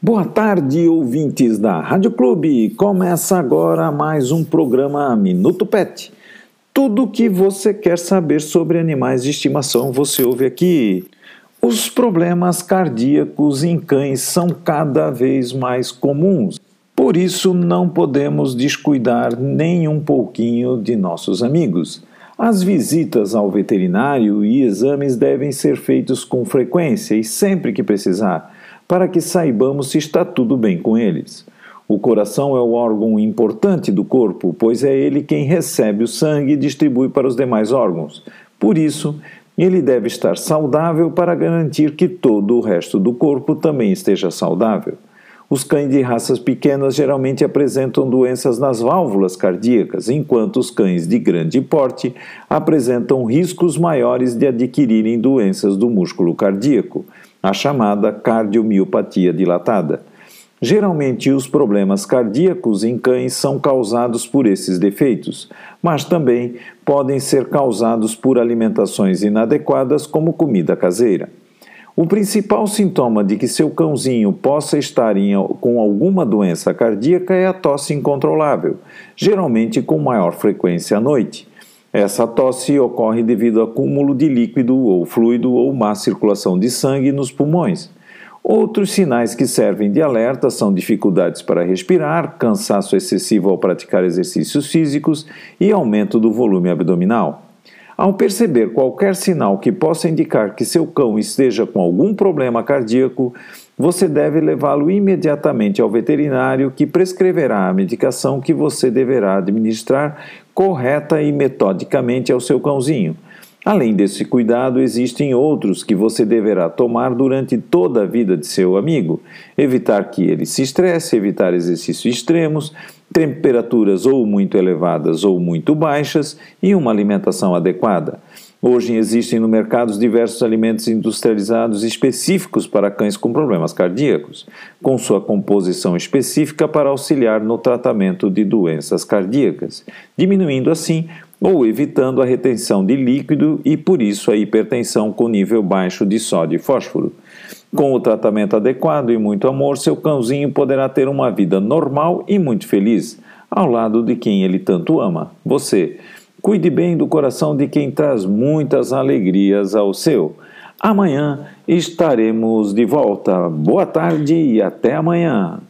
Boa tarde, ouvintes da Rádio Clube. Começa agora mais um programa Minuto Pet. Tudo o que você quer saber sobre animais de estimação você ouve aqui. Os problemas cardíacos em cães são cada vez mais comuns. Por isso, não podemos descuidar nem um pouquinho de nossos amigos. As visitas ao veterinário e exames devem ser feitos com frequência e sempre que precisar para que saibamos se está tudo bem com eles. O coração é o órgão importante do corpo, pois é ele quem recebe o sangue e distribui para os demais órgãos. Por isso, ele deve estar saudável para garantir que todo o resto do corpo também esteja saudável. Os cães de raças pequenas geralmente apresentam doenças nas válvulas cardíacas, enquanto os cães de grande porte apresentam riscos maiores de adquirirem doenças do músculo cardíaco a chamada cardiomiopatia dilatada. Geralmente, os problemas cardíacos em cães são causados por esses defeitos, mas também podem ser causados por alimentações inadequadas, como comida caseira. O principal sintoma de que seu cãozinho possa estar em, com alguma doença cardíaca é a tosse incontrolável, geralmente com maior frequência à noite. Essa tosse ocorre devido ao acúmulo de líquido ou fluido ou má circulação de sangue nos pulmões. Outros sinais que servem de alerta são dificuldades para respirar, cansaço excessivo ao praticar exercícios físicos e aumento do volume abdominal. Ao perceber qualquer sinal que possa indicar que seu cão esteja com algum problema cardíaco, você deve levá-lo imediatamente ao veterinário que prescreverá a medicação que você deverá administrar correta e metodicamente ao seu cãozinho. Além desse cuidado, existem outros que você deverá tomar durante toda a vida de seu amigo. Evitar que ele se estresse, evitar exercícios extremos, temperaturas ou muito elevadas ou muito baixas e uma alimentação adequada. Hoje existem no mercado diversos alimentos industrializados específicos para cães com problemas cardíacos, com sua composição específica para auxiliar no tratamento de doenças cardíacas, diminuindo assim ou evitando a retenção de líquido e, por isso, a hipertensão com nível baixo de sódio e fósforo. Com o tratamento adequado e muito amor, seu cãozinho poderá ter uma vida normal e muito feliz, ao lado de quem ele tanto ama, você. Cuide bem do coração de quem traz muitas alegrias ao seu. Amanhã estaremos de volta. Boa tarde e até amanhã.